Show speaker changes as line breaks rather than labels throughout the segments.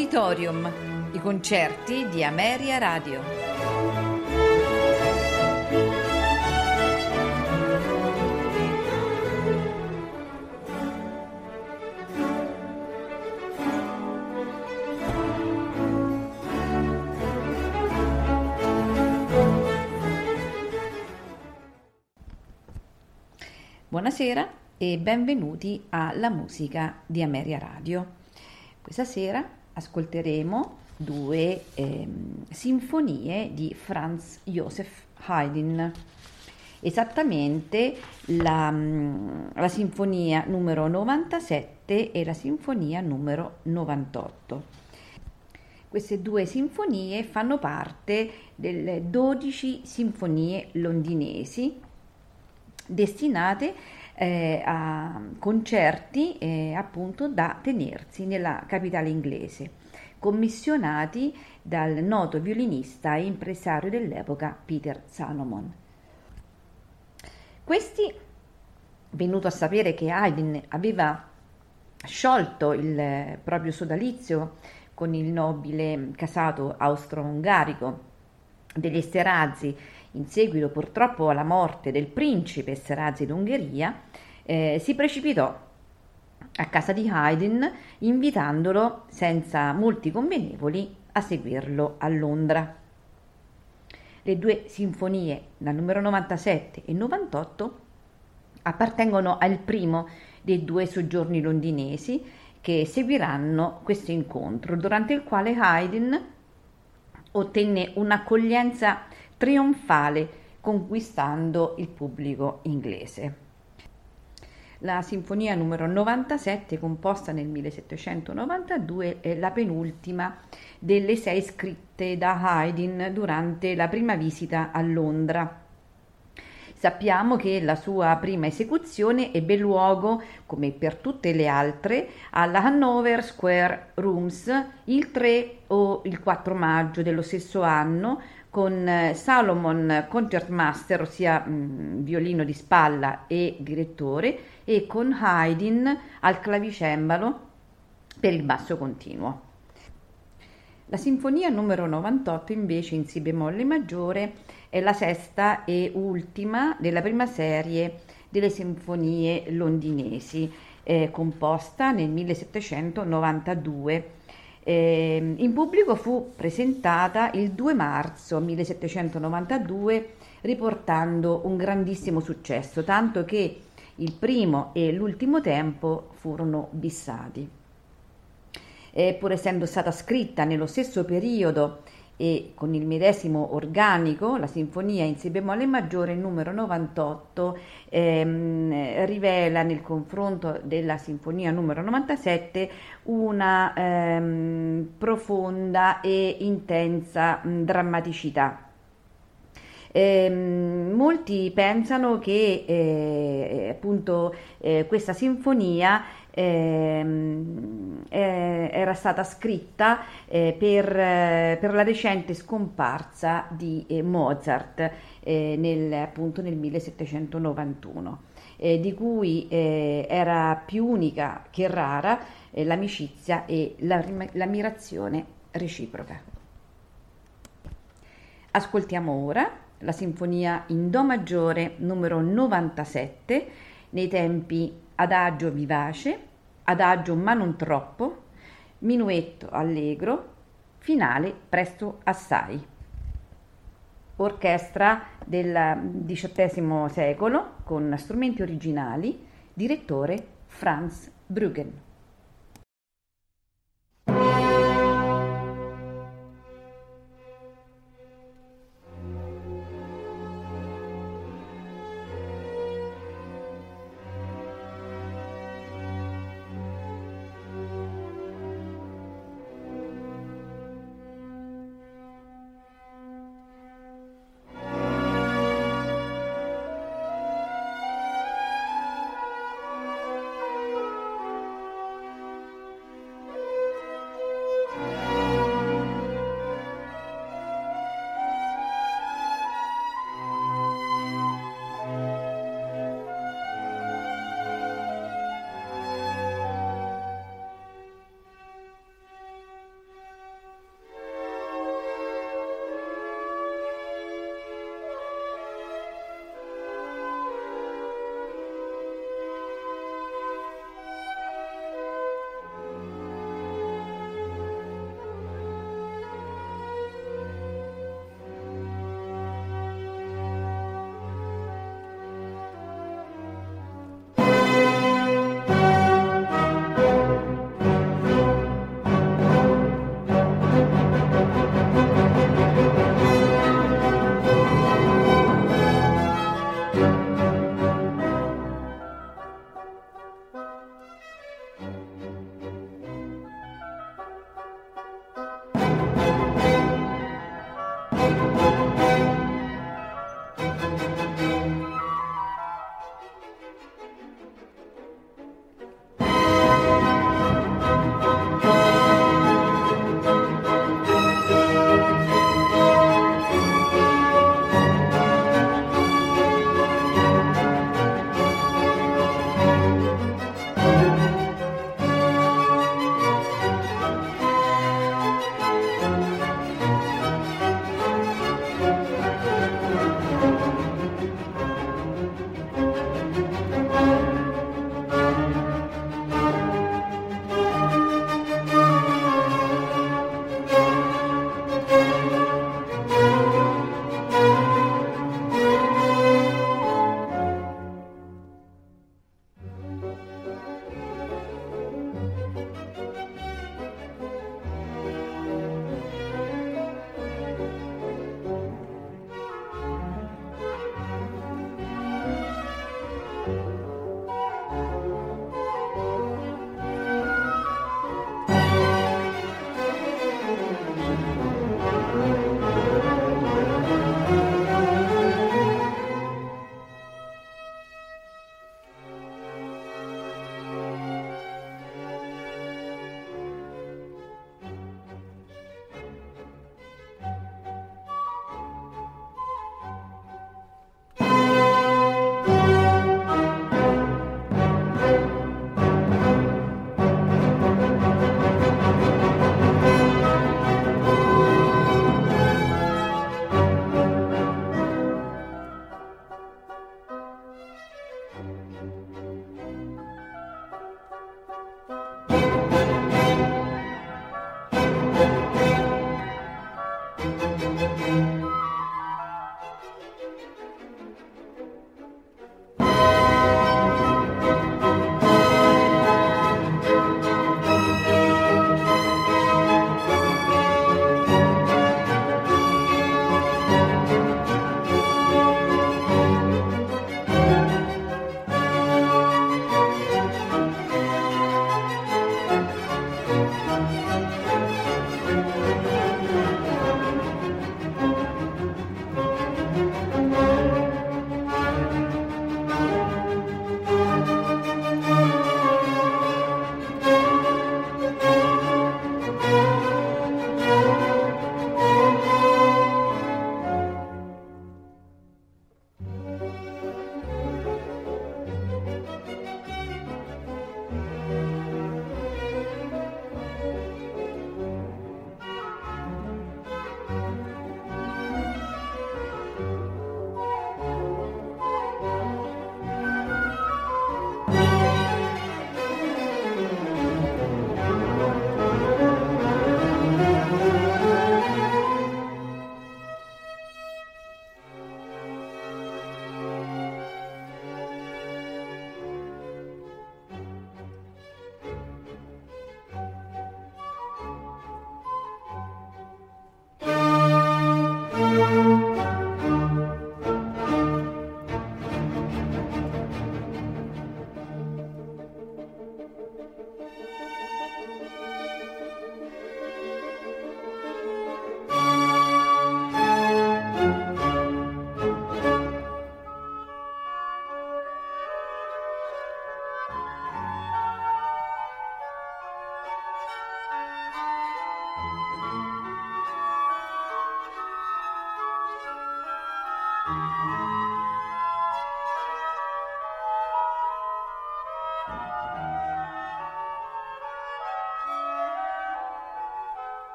Auditorium, i concerti di Ameria Radio. Buonasera e benvenuti alla musica di Ameria Radio. Questa sera ascolteremo due eh, sinfonie di Franz Joseph Haydn, esattamente la, la sinfonia numero 97 e la sinfonia numero 98. Queste due sinfonie fanno parte delle 12 sinfonie londinesi destinate eh, a concerti eh, appunto da tenersi nella capitale inglese, commissionati dal noto violinista e impresario dell'epoca Peter Salomon. Questi, venuto a sapere che Haydn aveva sciolto il proprio sodalizio con il nobile casato austro-ungarico degli Esterhazy in seguito purtroppo alla morte del principe Esterhazy d'Ungheria, eh, si precipitò a casa di Haydn invitandolo senza molti convenevoli a seguirlo a Londra. Le due sinfonie, la numero 97 e 98, appartengono al primo dei due soggiorni londinesi che seguiranno questo incontro, durante il quale Haydn ottenne un'accoglienza trionfale conquistando il pubblico inglese. La sinfonia numero 97, composta nel 1792, è la penultima delle sei scritte da Haydn durante la prima visita a Londra. Sappiamo che la sua prima esecuzione ebbe luogo, come per tutte le altre, alla Hanover Square Rooms il 3 o il 4 maggio dello stesso anno con eh, Salomon Concertmaster, ossia mh, mm, violino di spalla e direttore, e con Haydn al clavicembalo per il basso continuo. La sinfonia numero 98 invece in Si bemolle maggiore è la sesta e ultima della prima serie delle sinfonie londinesi, eh, composta nel 1792 eh, in pubblico fu presentata il 2 marzo 1792 riportando un grandissimo successo, tanto che il primo e l'ultimo tempo furono bissati. E pur essendo stata scritta nello stesso periodo e con il medesimo organico, la sinfonia in si bemolle maggiore numero 98 ehm, rivela nel confronto della sinfonia numero 97 una ehm, profonda e intensa mh, drammaticità. Eh, molti pensano che eh, appunto eh, questa sinfonia ehm, eh, era stata scritta eh, per, eh, per, la recente scomparsa di eh, Mozart eh, nel, appunto nel 1791, eh, di cui era più unica che rara l'amicizia e la, l'ammirazione reciproca. Ascoltiamo ora la sinfonia in Do maggiore numero 97 nei tempi adagio vivace, adagio ma non troppo, minuetto allegro, finale presto assai. Orchestra del XVIII secolo con strumenti originali, direttore Franz Bruggen.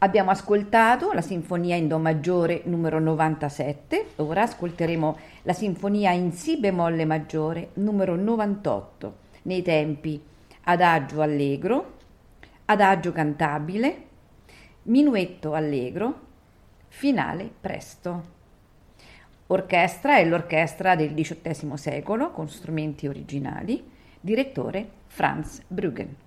Abbiamo ascoltato la Sinfonia in Do maggiore numero 97, ora ascolteremo la Sinfonia in Si bemolle maggiore numero 98, nei tempi Adagio allegro, Adagio cantabile, Minuetto allegro, Finale presto. Orchestra è l'orchestra del XVIII secolo con strumenti originali, direttore Franz Bruggen.